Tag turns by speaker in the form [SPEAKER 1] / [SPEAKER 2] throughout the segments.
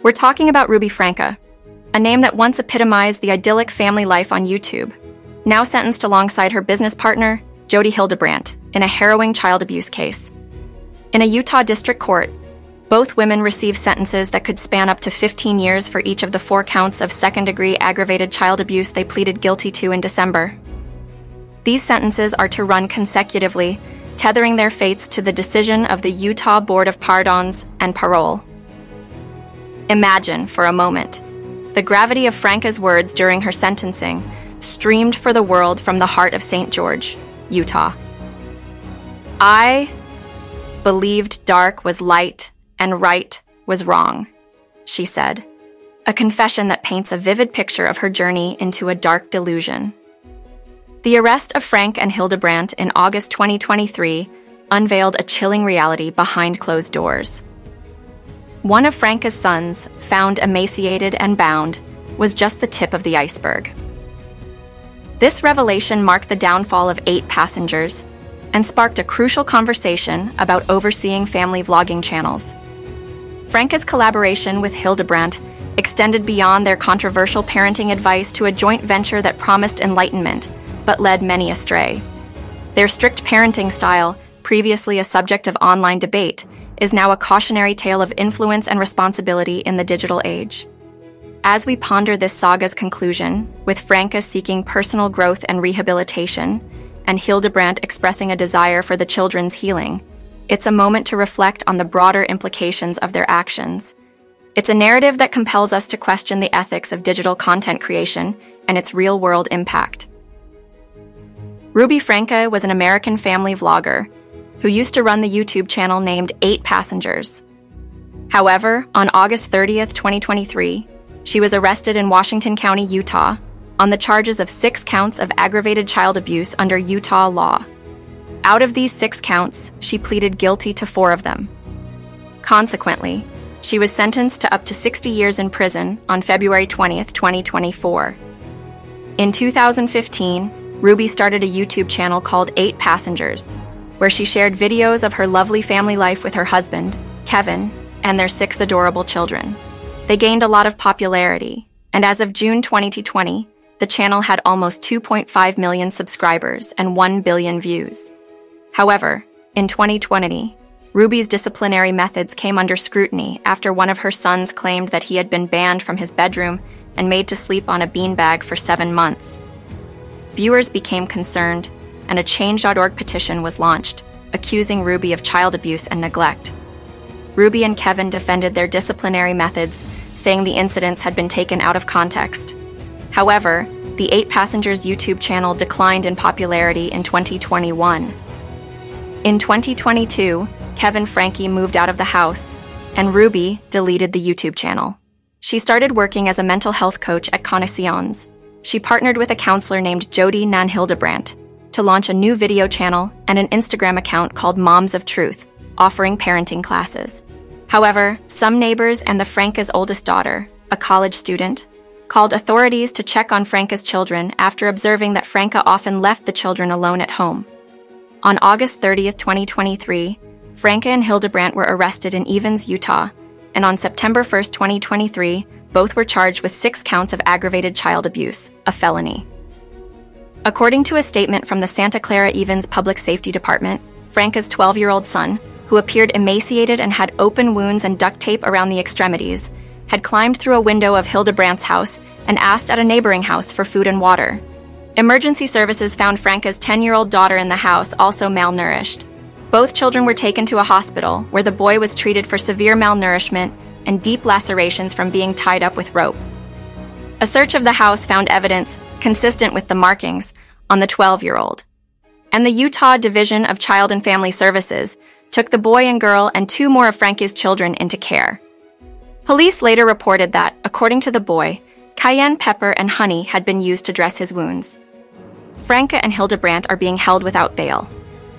[SPEAKER 1] We're talking about Ruby Franke, a name that once epitomized the idyllic family life on YouTube, now sentenced alongside her business partner, Jodi Hildebrandt, in a harrowing child abuse case. In a Utah district court, both women received sentences that could span up to 15 years for each of the four counts of second degree aggravated child abuse they pleaded guilty to in December. These sentences are to run consecutively, tethering their fates to the decision of the Utah Board of Pardons and Parole. Imagine, for a moment, the gravity of Franke's words during her sentencing streamed for the world from the heart of St. George, Utah. I believed dark was light and right was wrong, she said, a confession that paints a vivid picture of her journey into a dark delusion. The arrest of Franke and Hildebrandt in August 2023 unveiled a chilling reality behind closed doors. One of Franke's sons, found emaciated and bound, was just the tip of the iceberg. This revelation marked the downfall of eight passengers and sparked a crucial conversation about overseeing family vlogging channels. Franke's collaboration with Hildebrandt extended beyond their controversial parenting advice to a joint venture that promised enlightenment, but led many astray. Their strict parenting style, previously a subject of online debate, is now a cautionary tale of influence and responsibility in the digital age. As we ponder this saga's conclusion, with Franke seeking personal growth and rehabilitation, and Hildebrandt expressing a desire for the children's healing, it's a moment to reflect on the broader implications of their actions. It's a narrative that compels us to question the ethics of digital content creation and its real world impact. Ruby Franke was an American family vlogger who used to run the YouTube channel named 8 Passengers. However, on August 30th, 2023, she was arrested in Washington County, Utah, on the charges of six counts of aggravated child abuse under Utah law. Out of these six counts, she pleaded guilty to four of them. Consequently, she was sentenced to up to 60 years in prison on February 20th, 2024. In 2015, Ruby started a YouTube channel called 8 Passengers, where she shared videos of her lovely family life with her husband, Kevin, and their six adorable children. They gained a lot of popularity, and as of June 2020, the channel had almost 2.5 million subscribers and 1 billion views. However, in 2020, Ruby's disciplinary methods came under scrutiny after one of her sons claimed that he had been banned from his bedroom and made to sleep on a beanbag for seven months. Viewers became concerned, and a Change.org petition was launched, accusing Ruby of child abuse and neglect. Ruby and Kevin defended their disciplinary methods, saying the incidents had been taken out of context. However, the Eight Passengers YouTube channel declined in popularity in 2021. In 2022, Kevin Franke moved out of the house, and Ruby deleted the YouTube channel. She started working as a mental health coach at Connexions. She partnered with a counselor named Jodi Nan Hildebrandt to launch a new video channel and an Instagram account called Moms of Truth, offering parenting classes. However, some neighbors and the Franke's oldest daughter, a college student, called authorities to check on Franke's children after observing that Franke often left the children alone at home. On August 30, 2023, Franke and Hildebrandt were arrested in Ivins, Utah, and on September 1, 2023, both were charged with six counts of aggravated child abuse, a felony. According to a statement from the Santa Clara Ivins Public Safety Department, Franke's 12 year old son, who appeared emaciated and had open wounds and duct tape around the extremities, had climbed through a window of Hildebrandt's house and asked at a neighboring house for food and water. Emergency services found Franke's 10 year old daughter in the house, also malnourished. Both children were taken to a hospital where the boy was treated for severe malnourishment and deep lacerations from being tied up with rope. A search of the house found evidence consistent with the markings on the 12 year old. And the Utah Division of Child and Family Services took the boy and girl and two more of Franke's children into care. Police later reported that, according to the boy, cayenne pepper and honey had been used to dress his wounds. Franke and Hildebrandt are being held without bail.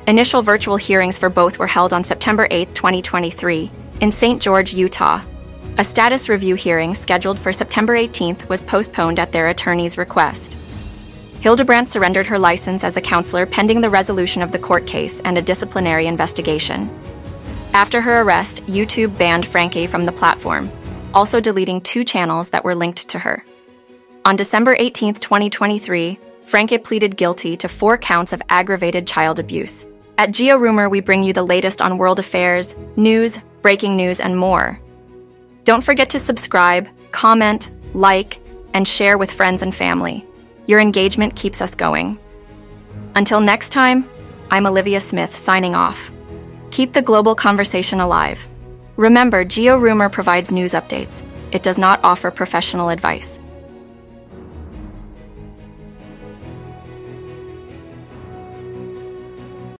[SPEAKER 1] Initial virtual hearings for both were held on September 8, 2023, in St. George, Utah. A status review hearing scheduled for September 18th was postponed at their attorney's request. Hildebrandt surrendered her license as a counselor pending the resolution of the court case and a disciplinary investigation. After her arrest, YouTube banned Franke from the platform, also deleting two channels that were linked to her. On December 18, 2023, Franke pleaded guilty to four counts of aggravated child abuse. At GeoRumor, we bring you the latest on world affairs, news, breaking news, and more. Don't forget to subscribe, comment, like, and share with friends and family. Your engagement keeps us going. Until next time, I'm Olivia Smith signing off. Keep the global conversation alive. Remember, GeoRumor provides news updates. It does not offer professional advice.